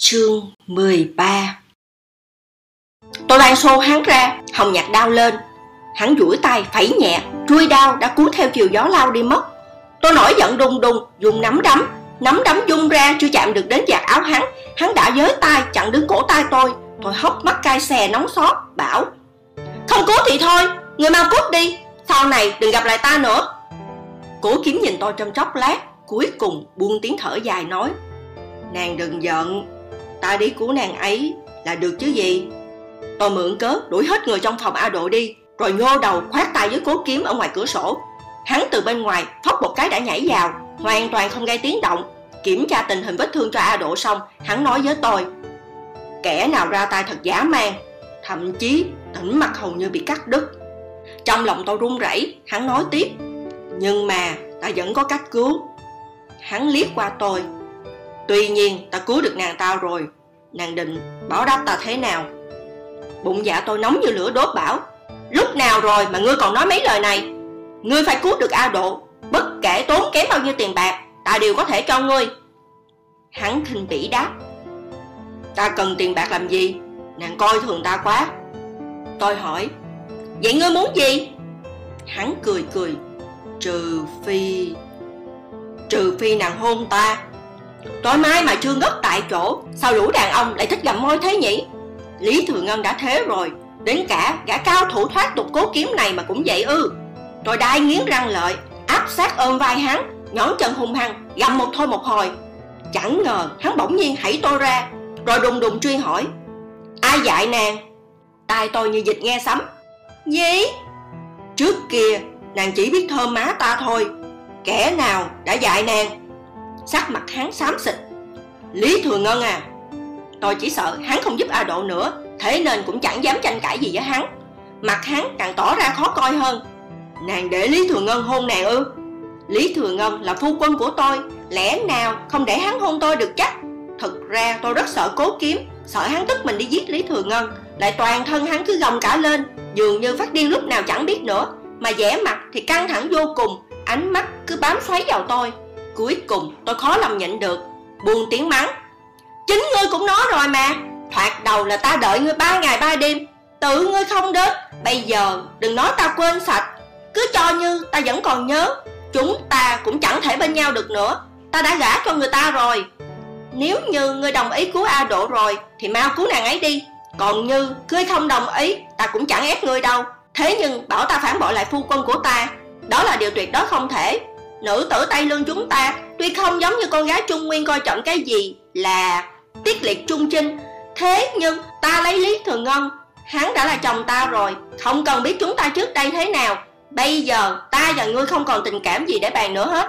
Chương 13 Tôi đang xô hắn ra, hồng nhạc đau lên. Hắn duỗi tay, phẩy nhẹ, truy đau đã cuốn theo chiều gió lao đi mất. Tôi nổi giận đùng đùng, dùng nắm đấm. Nắm đấm dung ra chưa chạm được đến giặt áo hắn. Hắn đã giới tay chặn đứng cổ tay tôi. Tôi hốc mắt cay xè nóng xót, bảo Không cố thì thôi, người mau cút đi. Sau này đừng gặp lại ta nữa. Cố kiếm nhìn tôi trong chốc lát, cuối cùng buông tiếng thở dài nói Nàng đừng giận, ta đi cứu nàng ấy là được chứ gì? Tôi mượn cớ đuổi hết người trong phòng a độ đi, rồi nhô đầu khoát tay với cố kiếm ở ngoài cửa sổ. Hắn từ bên ngoài phóc một cái đã nhảy vào, hoàn toàn không gây tiếng động. Kiểm tra tình hình vết thương cho a độ xong, hắn nói với tôi, kẻ nào ra tay thật giả man thậm chí tỉnh mặt hầu như bị cắt đứt. Trong lòng tôi run rẩy, hắn nói tiếp, nhưng mà ta vẫn có cách cứu. Hắn liếc qua tôi tuy nhiên, ta cứu được nàng tao rồi. Nàng định báo đáp ta thế nào? Bụng dạ tôi nóng như lửa đốt bảo lúc nào rồi mà ngươi còn nói mấy lời này? Ngươi phải cứu được a độ. Bất kể tốn kém bao nhiêu tiền bạc, ta đều có thể cho ngươi. Hắn khinh bỉ đáp. Ta cần tiền bạc làm gì? Nàng coi thường ta quá. Tôi hỏi, vậy ngươi muốn gì? Hắn cười cười, trừ phi trừ phi nàng hôn ta tối mai mà chưa ngất tại chỗ, sao lũ đàn ông lại thích gặm môi thế nhỉ? Lý thừa ngân đã thế rồi, đến cả gã cao thủ thoát tục cố kiếm này mà cũng vậy ư. Tôi đai nghiến răng lợi, áp sát ôm vai hắn, nhón chân hung hăng, gặm một thôi một hồi. Chẳng ngờ hắn bỗng nhiên hãy tôi ra, rồi đùng đùng truy hỏi, ai dạy nàng? Tai tôi như dịch nghe sấm. Gì? Trước kia, nàng chỉ biết thơm má ta thôi, kẻ nào đã dạy nàng? Sắc mặt hắn xám xịt. Lý thừa ngân à tôi chỉ sợ hắn không giúp a độ nữa, thế nên cũng chẳng dám tranh cãi gì với hắn. Mặt hắn càng tỏ ra khó coi hơn. Nàng để lý thừa ngân hôn nàng ư? Lý thừa ngân là phu quân của tôi, lẽ nào không để hắn hôn tôi được chắc? Thực ra tôi rất sợ cố kiếm, sợ hắn tức mình đi giết lý thừa ngân, lại toàn thân hắn cứ gồng cả lên, dường như phát điên lúc nào chẳng biết nữa. Mà vẻ mặt thì căng thẳng vô cùng, ánh mắt cứ bám xoáy vào tôi cuối cùng tôi khó lòng nhận được, buông tiếng mắng. Chính ngươi cũng nói rồi mà, thoạt đầu là ta đợi ngươi ba ngày ba đêm, tự ngươi không đến. Bây giờ đừng nói ta quên sạch, cứ cho như ta vẫn còn nhớ, chúng ta cũng chẳng thể bên nhau được nữa. Ta đã gả cho người ta rồi. Nếu như ngươi đồng ý cứu a độ rồi, thì mau cứu nàng ấy đi. Còn như ngươi không đồng ý, ta cũng chẳng ép ngươi đâu. Thế nhưng bảo ta phản bội lại phu quân của ta, đó là điều tuyệt đối không thể nữ tử tây lương chúng ta, tuy không giống như con gái trung nguyên coi trọng cái gì là tiết liệt trung trinh thế nhưng ta lấy lý thường ngân, hắn đã là chồng ta rồi, không cần biết chúng ta trước đây thế nào. Bây giờ ta và ngươi không còn tình cảm gì để bàn nữa hết.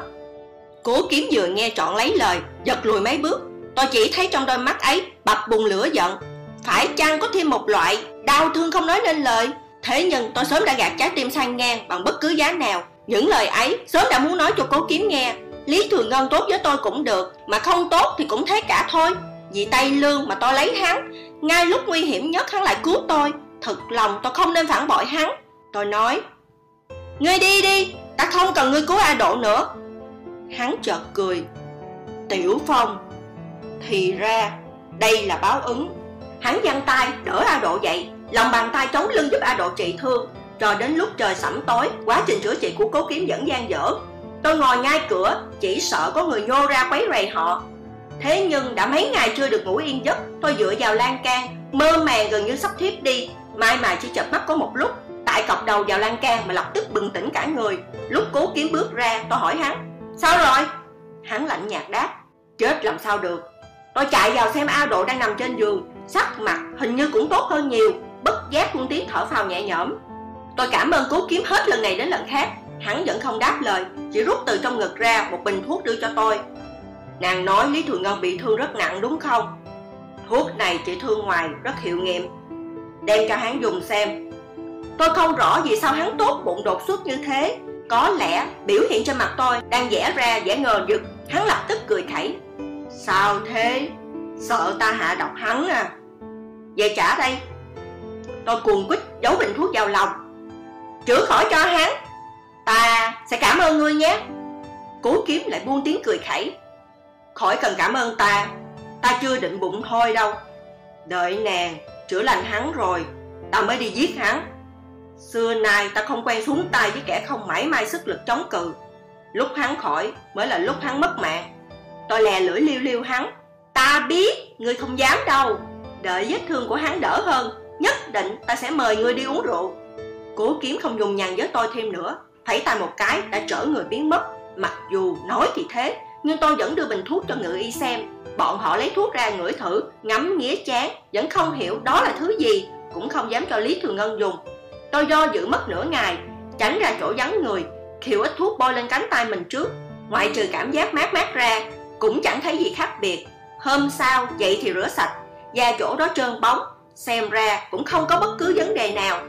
Cố kiếm vừa nghe trọn lấy lời, giật lùi mấy bước. Tôi chỉ thấy trong đôi mắt ấy bập bùng lửa giận. Phải chăng có thêm một loại đau thương không nói nên lời? Thế nhưng tôi sớm đã gạt trái tim sang ngang bằng bất cứ giá nào những lời ấy, sớm đã muốn nói cho cố kiếm nghe. Lý Thừa ngân tốt với tôi cũng được, mà không tốt thì cũng thế cả thôi. Vì tay lương mà tôi lấy hắn, ngay lúc nguy hiểm nhất hắn lại cứu tôi. Thật lòng tôi không nên phản bội hắn. Tôi nói, ngươi đi đi, ta không cần ngươi cứu a độ nữa. Hắn chợt cười, tiểu phong, thì ra đây là báo ứng. Hắn giăng tay đỡ a độ dậy, lòng bàn tay chống lưng giúp a độ trị thương cho đến lúc trời sẩm tối, quá trình chữa trị của cố kiếm vẫn gian dở. Tôi ngồi ngay cửa, chỉ sợ có người nhô ra quấy rầy họ. Thế nhưng đã mấy ngày chưa được ngủ yên giấc, tôi dựa vào lan can, mơ màng gần như sắp thiếp đi. Mai mà chỉ chợp mắt có một lúc, tại cọc đầu vào lan can mà lập tức bừng tỉnh cả người. Lúc cố kiếm bước ra, tôi hỏi hắn, sao rồi? Hắn lạnh nhạt đáp, chết làm sao được. Tôi chạy vào xem a độ đang nằm trên giường, sắc mặt hình như cũng tốt hơn nhiều, bất giác cũng tiếng thở phào nhẹ nhõm tôi cảm ơn cố kiếm hết lần này đến lần khác. Hắn vẫn không đáp lời, chỉ rút từ trong ngực ra một bình thuốc đưa cho tôi. Nàng nói lý thường ngân bị thương rất nặng đúng không? Thuốc này chỉ thương ngoài rất hiệu nghiệm. Đem cho hắn dùng xem. Tôi không rõ vì sao hắn tốt bụng đột xuất như thế. Có lẽ biểu hiện trên mặt tôi đang vẽ ra vẻ ngờ vực. Hắn lập tức cười khẩy. Sao thế? Sợ ta hạ độc hắn à? Về trả đây. Tôi cuồng quýt giấu bình thuốc vào lòng chữa khỏi cho hắn. Ta sẽ cảm ơn ngươi nhé. Cố kiếm lại buông tiếng cười khẩy. Khỏi cần cảm ơn ta. Ta chưa định bụng thôi đâu. Đợi nàng chữa lành hắn rồi, ta mới đi giết hắn. Xưa nay ta không quen xuống tay với kẻ không mảy may sức lực chống cự. Lúc hắn khỏi mới là lúc hắn mất mạng. Tôi lè lưỡi liêu liêu hắn. Ta biết, ngươi không dám đâu. Đợi vết thương của hắn đỡ hơn, nhất định ta sẽ mời ngươi đi uống rượu cố kiếm không dùng nhằn với tôi thêm nữa. Thấy tay một cái đã trở người biến mất. Mặc dù nói thì thế, nhưng tôi vẫn đưa bình thuốc cho ngự y xem. Bọn họ lấy thuốc ra ngửi thử, ngắm nghía chán, vẫn không hiểu đó là thứ gì, cũng không dám cho lý thường ngân dùng. Tôi do dự mất nửa ngày, tránh ra chỗ vắng người Khiều ít thuốc bôi lên cánh tay mình trước. Ngoại trừ cảm giác mát mát ra, cũng chẳng thấy gì khác biệt. Hôm sau dậy thì rửa sạch, da chỗ đó trơn bóng, xem ra cũng không có bất cứ vấn đề nào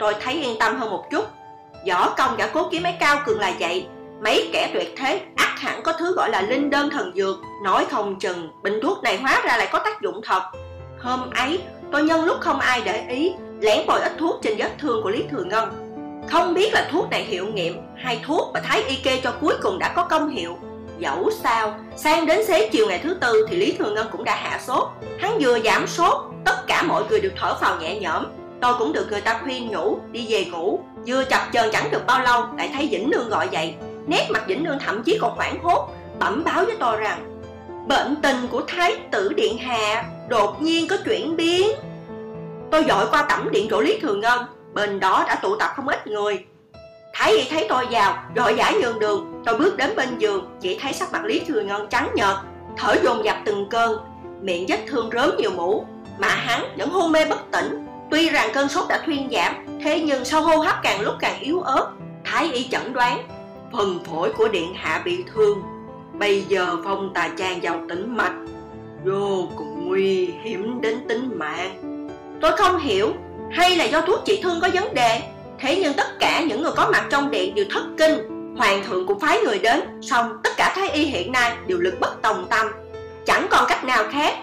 tôi thấy yên tâm hơn một chút. Võ công cả cố kiếm mấy cao cường là vậy. Mấy kẻ tuyệt thế, ắt hẳn có thứ gọi là linh đơn thần dược. Nói không chừng, bình thuốc này hóa ra lại có tác dụng thật. Hôm ấy, tôi nhân lúc không ai để ý, lén bồi ít thuốc trên vết thương của lý thừa ngân. Không biết là thuốc này hiệu nghiệm hay thuốc mà thái y kê cho cuối cùng đã có công hiệu. Dẫu sao, sang đến xế chiều ngày thứ tư thì lý thừa ngân cũng đã hạ sốt. Hắn vừa giảm sốt, tất cả mọi người đều thở phào nhẹ nhõm tôi cũng được người ta khuyên nhủ, đi về ngủ. Vừa chập chờn chẳng được bao lâu, lại thấy vĩnh nương gọi dậy. Nét mặt vĩnh nương thậm chí còn hoảng hốt, bẩm báo với tôi rằng, bệnh tình của thái tử điện hạ đột nhiên có chuyển biến. Tôi dội qua tẩm điện chỗ lý thường ngân, bên đó đã tụ tập không ít người. Thái y thấy tôi vào gọi giải nhường đường, tôi bước đến bên giường, chỉ thấy sắc mặt lý thường ngân trắng nhợt, thở dồn dập từng cơn, miệng vết thương rớm nhiều mũ, mà hắn vẫn hôn mê bất tỉnh tuy rằng cơn sốt đã thuyên giảm, thế nhưng sau hô hấp càng lúc càng yếu ớt, thái y chẩn đoán, phần phổi của điện hạ bị thương. Bây giờ phong tà trang vào tĩnh mạch, vô cùng nguy hiểm đến tính mạng. Tôi không hiểu, hay là do thuốc trị thương có vấn đề? Thế nhưng tất cả những người có mặt trong điện đều thất kinh. Hoàng thượng cũng phái người đến, song tất cả thái y hiện nay đều lực bất tòng tâm. Chẳng còn cách nào khác.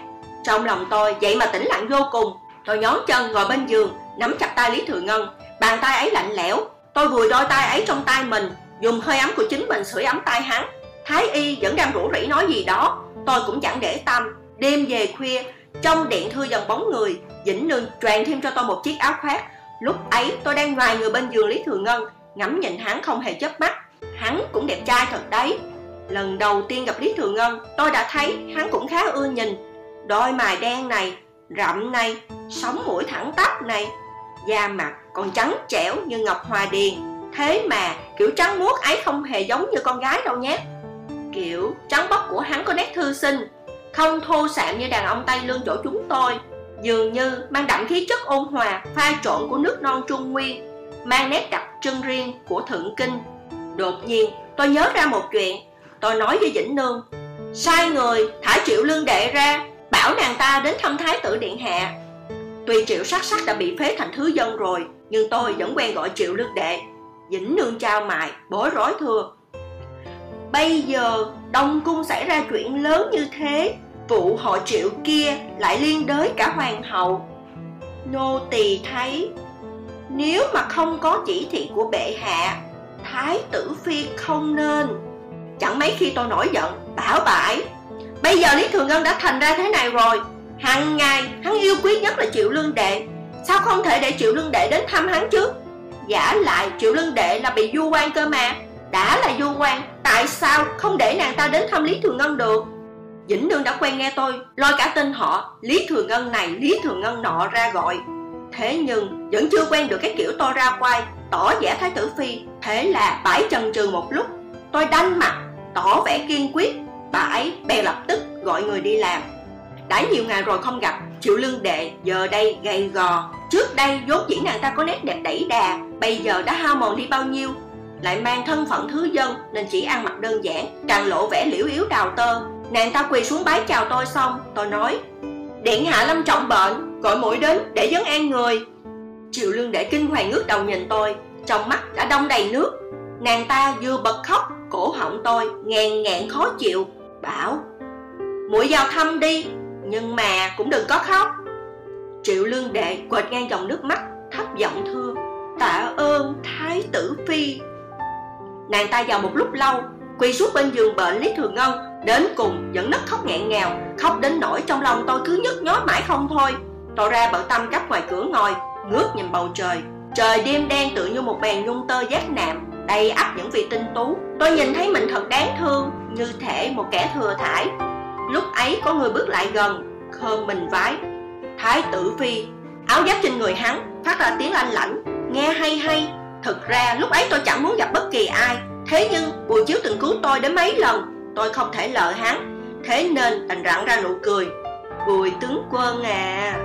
Trong lòng tôi, vậy mà tĩnh lặng vô cùng tôi nhón chân ngồi bên giường, nắm chặt tay lý thừa ngân. Bàn tay ấy lạnh lẽo. Tôi vùi đôi tay ấy trong tay mình, dùng hơi ấm của chính mình sưởi ấm tay hắn. Thái y vẫn đang rủ rỉ nói gì đó. Tôi cũng chẳng để tâm. Đêm về khuya, trong điện thưa dần bóng người dĩnh nương truyền thêm cho tôi một chiếc áo khoác. Lúc ấy, tôi đang ngoài người bên giường lý thừa ngân, ngắm nhìn hắn không hề chớp mắt. Hắn cũng đẹp trai thật đấy. Lần đầu tiên gặp lý thừa ngân, tôi đã thấy hắn cũng khá ưa nhìn. Đôi mày đen này rậm này, sống mũi thẳng tắp này. Da mặt còn trắng trẻo như ngọc hòa điền. Thế mà kiểu trắng muốt ấy không hề giống như con gái đâu nhé. Kiểu trắng bóc của hắn có nét thư sinh, không thô sạm như đàn ông tây lương chỗ chúng tôi. Dường như mang đậm khí chất ôn hòa, pha trộn của nước non trung nguyên, mang nét đặc trưng riêng của thượng kinh. Đột nhiên, tôi nhớ ra một chuyện. Tôi nói với vĩnh nương, sai người thả triệu lương đệ ra bảo nàng ta đến thăm thái tử điện hạ. Tuy triệu sắc sắc đã bị phế thành thứ dân rồi, nhưng tôi vẫn quen gọi triệu lương đệ dĩnh nương trao mài, bối rối thưa. Bây giờ đông cung xảy ra chuyện lớn như thế, vụ họ triệu kia lại liên đới cả hoàng hậu. Nô tỳ thấy, nếu mà không có chỉ thị của bệ hạ, thái tử phi không nên. Chẳng mấy khi tôi nổi giận, bảo bãi bây giờ lý thường ngân đã thành ra thế này rồi. Hàng ngày, hắn yêu quý nhất là triệu lương đệ. Sao không thể để triệu lương đệ đến thăm hắn chứ? Giả lại triệu lương đệ là bị du quan cơ mà. Đã là du quan, tại sao không để nàng ta đến thăm lý thường ngân được? Vĩnh Nương đã quen nghe tôi, lôi cả tên họ, Lý Thường Ngân này, Lý Thường Ngân nọ ra gọi. Thế nhưng, vẫn chưa quen được cái kiểu tôi ra quay Tỏ vẻ Thái tử Phi. Thế là bãi trần trừ một lúc, Tôi đanh mặt, Tỏ vẻ kiên quyết. Bà ấy bèn lập tức gọi người đi làm. Đã nhiều ngày rồi không gặp, Triệu lương đệ giờ đây gầy gò. Trước đây vốn dĩ nàng ta có nét đẹp đẩy đà, Bây giờ đã hao mòn đi bao nhiêu? Lại mang thân phận thứ dân Nên chỉ ăn mặc đơn giản, Càng lộ vẻ liễu yếu đào tơ. Nàng ta quỳ xuống bái chào tôi xong, Tôi nói, Điện hạ lâm trọng bệnh, Gọi mũi đến để vấn an người. Triệu lương đệ kinh hoàng ngước đầu nhìn tôi, Trong mắt đã đông đầy nước. Nàng ta vừa bật khóc, Cổ họng tôi ngàn ngạn khó chịu. Bảo, mũi vào thăm đi, Nhưng mà cũng đừng có khóc. Triệu lương đệ quệt ngang dòng nước mắt, Thấp giọng thưa, Tạ ơn thái tử phi. Nàng ta vào một lúc lâu, Quỳ xuống bên giường bệnh Lý Thường Ngân Đến cùng vẫn nấc khóc nghẹn ngào, Khóc đến nỗi trong lòng tôi cứ nhức nhói mãi không thôi. Tôi ra bận tâm cắp ngoài cửa ngồi, Ngước nhìn bầu trời. Trời đêm đen tự như một bàn nhung tơ giác nạm, Đầy ắp những vị tinh tú. Tôi nhìn thấy mình thật đáng thương. Như thể một kẻ thừa thải. Lúc ấy có người bước lại gần khom mình vái. Thái tử phi, Áo giáp trên người hắn phát ra tiếng lanh lảnh, Nghe hay hay. Thực ra lúc ấy tôi chẳng muốn gặp bất kỳ ai. Thế nhưng Bùi Chiếu từng cứu tôi đến mấy lần, Tôi không thể lờ hắn. Thế nên đành rặn ra nụ cười. Bùi tướng quân à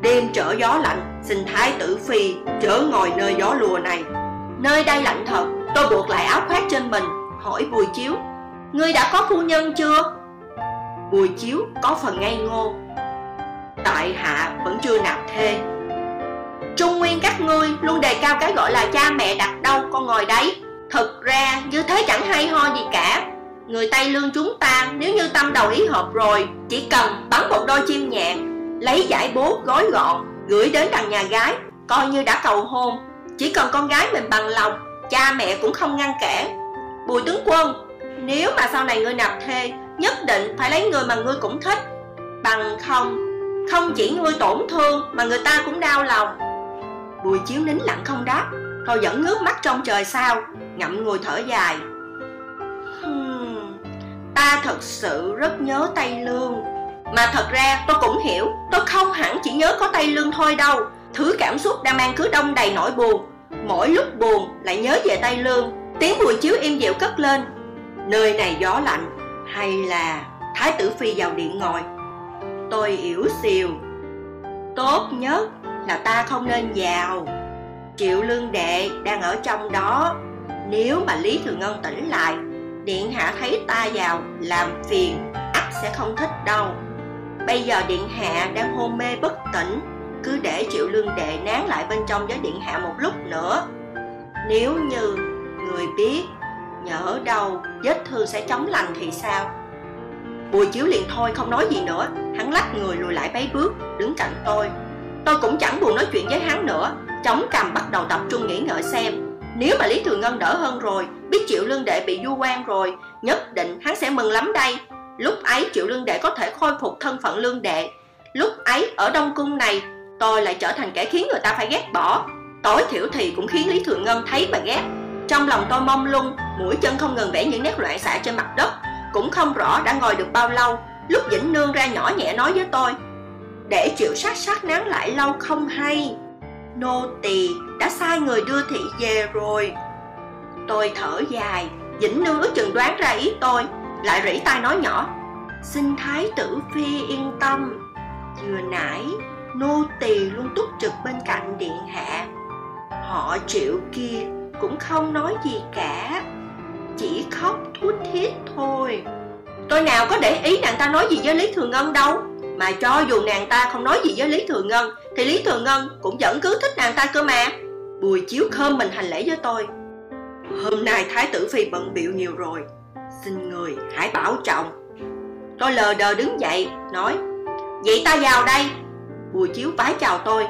Đêm trở gió lạnh, Xin thái tử phi trở ngồi nơi gió lùa này. Nơi đây lạnh thật, Tôi buộc lại áo khoác trên mình, Hỏi Bùi Chiếu. Ngươi đã có phu nhân chưa? Bùi Chiếu có phần ngây ngô. Tại hạ vẫn chưa nạp thê. Trung nguyên các ngươi luôn đề cao cái gọi là cha mẹ đặt đâu con ngồi đấy. Thực ra như thế chẳng hay ho gì cả. Người Tây Lương chúng ta nếu như tâm đầu ý hợp rồi, Chỉ cần bắn một đôi chim nhạn, Lấy giải bố gói gọn, Gửi đến đằng nhà gái, Coi như đã cầu hôn. Chỉ cần con gái mình bằng lòng, Cha mẹ cũng không ngăn cản. Bùi tướng quân nếu mà sau này ngươi nạp thê Nhất định phải lấy người mà ngươi cũng thích. Bằng không Không chỉ ngươi tổn thương Mà người ta cũng đau lòng. Bùi chiếu nín lặng không đáp Rồi vẫn ngước mắt trong trời sao Ngậm ngùi thở dài. Hmm, Ta thật sự rất nhớ Tây Lương. Mà thật ra tôi cũng hiểu Tôi không hẳn chỉ nhớ có Tây Lương thôi đâu. Thứ cảm xúc đang mang cứ đông đầy nỗi buồn. Mỗi lúc buồn lại nhớ về Tây Lương. Tiếng bùi chiếu im dịu cất lên. Nơi này gió lạnh Hay là Thái tử Phi vào điện ngồi? Tôi yếu xìu. Tốt nhất là ta không nên vào Triệu lương đệ đang ở trong đó. Nếu mà Lý Thường Ngân tỉnh lại, Điện hạ thấy ta vào làm phiền, ắt sẽ không thích đâu. Bây giờ điện hạ đang hôn mê bất tỉnh, Cứ để triệu lương đệ nán lại bên trong với điện hạ một lúc nữa. Nếu như người biết Nhỡ đâu vết thương sẽ chóng lành thì sao? Bùi chiếu liền thôi, không nói gì nữa. Hắn lách người lùi lại mấy bước, Đứng cạnh tôi. Tôi cũng chẳng buồn nói chuyện với hắn nữa. Chống cằm bắt đầu tập trung nghĩ ngợi xem. Nếu mà Lý Thường Ngân đỡ hơn rồi, Biết Triệu Lương Đệ bị du quan rồi, Nhất định hắn sẽ mừng lắm đây. Lúc ấy Triệu Lương Đệ có thể khôi phục thân phận Lương Đệ. Lúc ấy ở Đông Cung này, Tôi lại trở thành kẻ khiến người ta phải ghét bỏ. Tối thiểu thì cũng khiến Lý Thường Ngân thấy mà ghét. Trong lòng tôi mong lung Mũi chân không ngừng vẽ những nét loạn xạ trên mặt đất, Cũng không rõ đã ngồi được bao lâu, Lúc Vĩnh Nương ra nhỏ nhẹ nói với tôi, để chịu sát sát nắng lại lâu không hay. Nô tỳ đã sai người đưa thị về rồi. Tôi thở dài dĩnh nương ước chừng đoán ra ý tôi, lại rỉ tai nói nhỏ, xin thái tử phi yên tâm. Vừa nãy, nô tỳ luôn túc trực bên cạnh điện hạ. Họ triệu kia cũng không nói gì cả chỉ khóc thút thít thôi. Tôi nào có để ý nàng ta nói gì với lý thường ngân đâu. Mà cho dù nàng ta không nói gì với Lý Thường Ngân, Thì Lý Thường Ngân cũng vẫn cứ thích nàng ta cơ mà. Bùi chiếu khơm mình hành lễ với tôi. Hôm nay Thái tử Phi bận biệu nhiều rồi, Xin người hãy bảo trọng. Tôi lờ đờ đứng dậy, Nói, Vậy ta vào đây. Bùi chiếu vái chào tôi.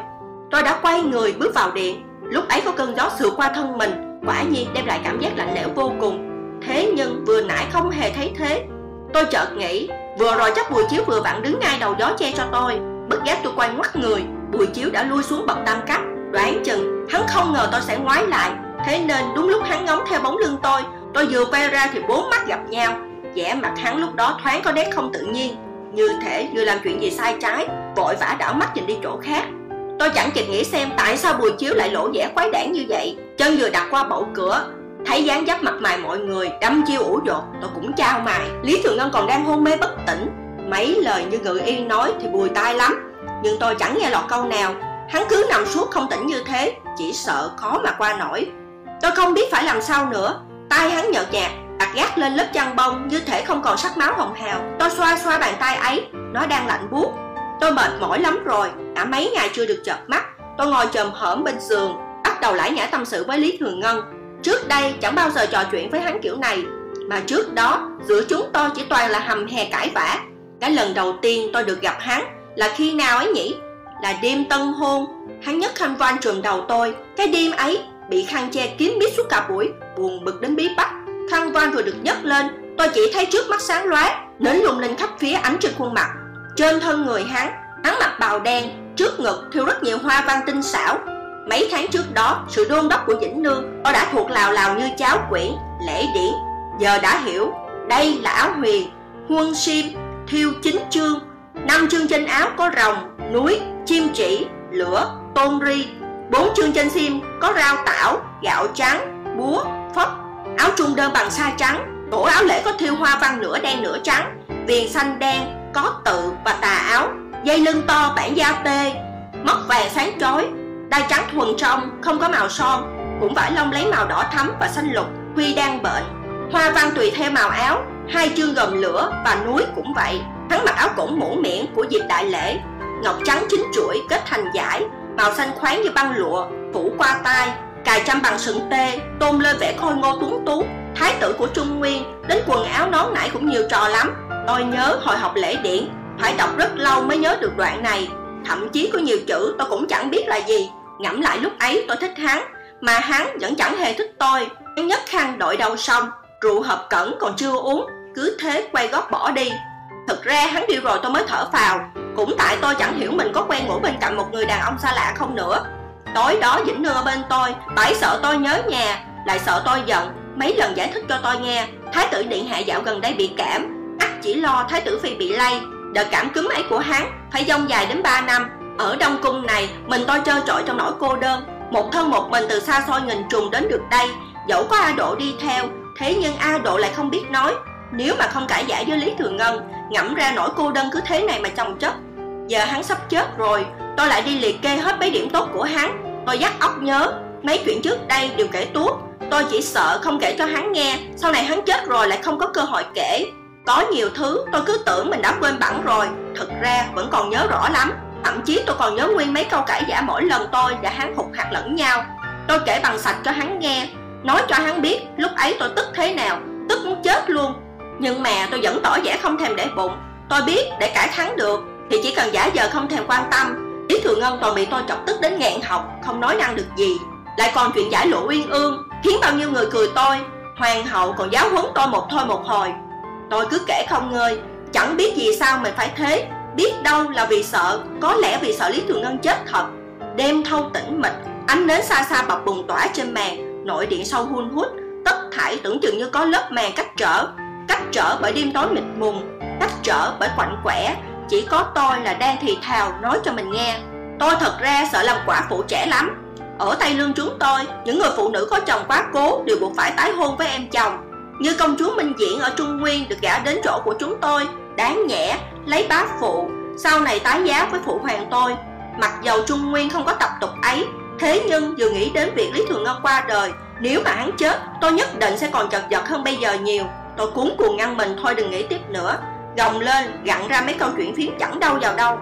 Tôi đã quay người bước vào điện. Lúc ấy có cơn gió sượt qua thân mình, Quả nhiên đem lại cảm giác lạnh lẽo vô cùng. Thế nhưng vừa nãy không hề thấy thế. Tôi chợt nghĩ, Vừa rồi chắc Bùi Chiếu vừa vặn đứng ngay đầu gió che cho tôi. Bất giác tôi quay ngoắt người, Bùi Chiếu đã lui xuống bậc tam cấp. Đoán chừng, hắn không ngờ tôi sẽ ngoái lại. Thế nên đúng lúc hắn ngóng theo bóng lưng tôi Tôi vừa quay ra thì bốn mắt gặp nhau. Vẻ mặt hắn lúc đó thoáng có nét không tự nhiên. Như thể vừa làm chuyện gì sai trái, Vội vã đảo mắt nhìn đi chỗ khác. Tôi chẳng kịp nghĩ xem tại sao Bùi Chiếu lại lộ vẻ quái đản như vậy. Chân vừa đặt qua bậu cửa Thấy dáng dấp mặt mày mọi người, đâm chiêu ủ dột Tôi cũng trao mày. Lý Thường Ngân còn đang hôn mê bất tỉnh. Mấy lời như ngự y nói thì bùi tai lắm, Nhưng tôi chẳng nghe lọt câu nào. Hắn cứ nằm suốt không tỉnh như thế, Chỉ sợ khó mà qua nổi. Tôi không biết phải làm sao nữa. Tay hắn nhợt nhạt, đặt gác lên lớp chăn bông, Như thể không còn sắc máu hồng hào. Tôi xoa xoa bàn tay ấy, Nó đang lạnh buốt. Tôi mệt mỏi lắm rồi Đã mấy ngày chưa được chợp mắt. Tôi ngồi chồm hởm bên giường, Bắt đầu lải nhã tâm sự với Lý Thường Ngân. Trước đây chẳng bao giờ trò chuyện với hắn kiểu này, Mà trước đó, giữa chúng tôi chỉ toàn là hầm hè cãi vã. Cái lần đầu tiên tôi được gặp hắn là khi nào ấy nhỉ? Là đêm tân hôn, Hắn nhấc khăn voan trùm đầu tôi. Cái đêm ấy bị khăn che kín mít suốt cả buổi, Buồn bực đến bí bách. Khăn voan vừa được nhấc lên, Tôi chỉ thấy trước mắt sáng lóe Nến lung lên khắp phía ánh trên khuôn mặt. Trên thân người hắn Hắn mặc bào đen, Trước ngực thiêu rất nhiều hoa văn tinh xảo. Mấy tháng trước đó, Sự đôn đốc của Vĩnh Nương cô đã thuộc lào lào như cháo quyển Lễ điển. Giờ đã hiểu, Đây là áo huyền, Huân sim, Thiêu chính chương. Năm chương trên áo có rồng, Núi, Chim chỉ, Lửa, Tôn ri. Bốn chương trên sim có rau tảo, Gạo trắng, Búa, Phất. Áo trung đơn bằng sa trắng Cổ áo lễ có thiêu hoa văn nửa đen nửa trắng. Viền xanh đen, Có tự và tà áo. Dây lưng to bản da tê Móc vàng sáng chói tay trắng thuần trong, Không có màu son, Cũng vải lông lấy màu đỏ thắm và xanh lục, Huy đang bệnh Hoa văn tùy theo màu áo, Hai chương gồm lửa và núi cũng vậy. Hắn mặc áo cổng mũ miệng của dịp đại lễ, Ngọc trắng chín chuỗi kết thành giải, Màu xanh khoáng như băng lụa, Phủ qua tai, Cài trăm bằng sừng tê, Tôn lên vẻ khôi ngô tuấn tú. Thái tử của Trung Nguyên, Đến quần áo nón nải cũng nhiều trò lắm. Tôi nhớ hồi học lễ điển, Phải đọc rất lâu mới nhớ được đoạn này. Thậm chí có nhiều chữ tôi cũng chẳng biết là gì. Ngẫm lại lúc ấy tôi thích hắn, Mà hắn vẫn chẳng hề thích tôi. Hắn nhất khăn đội đầu xong Rượu hợp cẩn còn chưa uống, Cứ thế quay gót bỏ đi. Thực ra hắn đi rồi tôi mới thở phào. Cũng tại tôi chẳng hiểu mình có quen ngủ bên cạnh một người đàn ông xa lạ không nữa. Tối đó Vĩnh Nương ở bên tôi bảy sợ tôi nhớ nhà, Lại sợ tôi giận. Mấy lần giải thích cho tôi nghe, Thái tử Điện Hạ dạo gần đây bị cảm. Ắt chỉ lo Thái tử Phi bị lây. Đợt cảm cúm ấy của hắn Phải dông dài đến 3 năm. Ở Đông Cung này, Mình tôi trơ trọi trong nỗi cô đơn. Một thân một mình từ xa xôi nghìn trùng đến được đây. Dẫu có A Độ đi theo, Thế nhưng A Độ lại không biết nói. Nếu mà không cãi giải với Lý Thường Ngân, Ngẫm ra nỗi cô đơn cứ thế này mà chồng chất. Giờ hắn sắp chết rồi, Tôi lại đi liệt kê hết mấy điểm tốt của hắn. Tôi dắt óc nhớ, Mấy chuyện trước đây đều kể tuốt. Tôi chỉ sợ không kể cho hắn nghe, Sau này hắn chết rồi lại không có cơ hội kể. Có nhiều thứ tôi cứ tưởng mình đã quên bẵng rồi Thực ra vẫn còn nhớ rõ lắm. Thậm chí tôi còn nhớ nguyên mấy câu cãi giả mỗi lần tôi và hắn hụt hạt lẫn nhau. Tôi kể bằng sạch cho hắn nghe, Nói cho hắn biết lúc ấy tôi tức thế nào, Tức muốn chết luôn. Nhưng mà tôi vẫn tỏ vẻ không thèm để bụng. Tôi biết để cãi thắng được Thì chỉ cần giả giờ không thèm quan tâm. Lý Thừa Ngân toàn bị tôi chọc tức đến nghẹn học, Không nói năng được gì. Lại còn chuyện giải lộ uyên ương, Khiến bao nhiêu người cười tôi. Hoàng hậu còn giáo huấn tôi một thôi một hồi. Tôi cứ kể không ngơi, Chẳng biết gì sao mình phải thế. Biết đâu là vì sợ Có lẽ vì sợ Lý Thường Ngân chết thật. Đêm thâu tĩnh mịch Ánh nến xa xa bập bùng tỏa trên màn Nội điện sâu hun hút Tất thảy tưởng chừng như có lớp màn cách trở. Cách trở bởi đêm tối mịt mùng Cách trở bởi quạnh quẻ Chỉ có tôi là đang thì thào nói cho mình nghe. Tôi thật ra sợ làm quả phụ trẻ lắm. Ở Tây Lương chúng tôi, những người phụ nữ có chồng quá cố đều buộc phải tái hôn với em chồng. Như công chúa Minh Diễn ở Trung Nguyên được gả đến chỗ của chúng tôi, đáng nhẽ, lấy bá phụ, sau này tái giá với phụ hoàng tôi. Mặc dầu Trung Nguyên không có tập tục ấy, thế nhưng vừa nghĩ đến việc Lý Thường Ngân qua đời, nếu mà hắn chết, tôi nhất định sẽ còn chật vật hơn bây giờ nhiều. Tôi cuốn cuồng ngăn mình thôi đừng nghĩ tiếp nữa. Gồng lên, gặn ra mấy câu chuyện phiếm chẳng đâu vào đâu.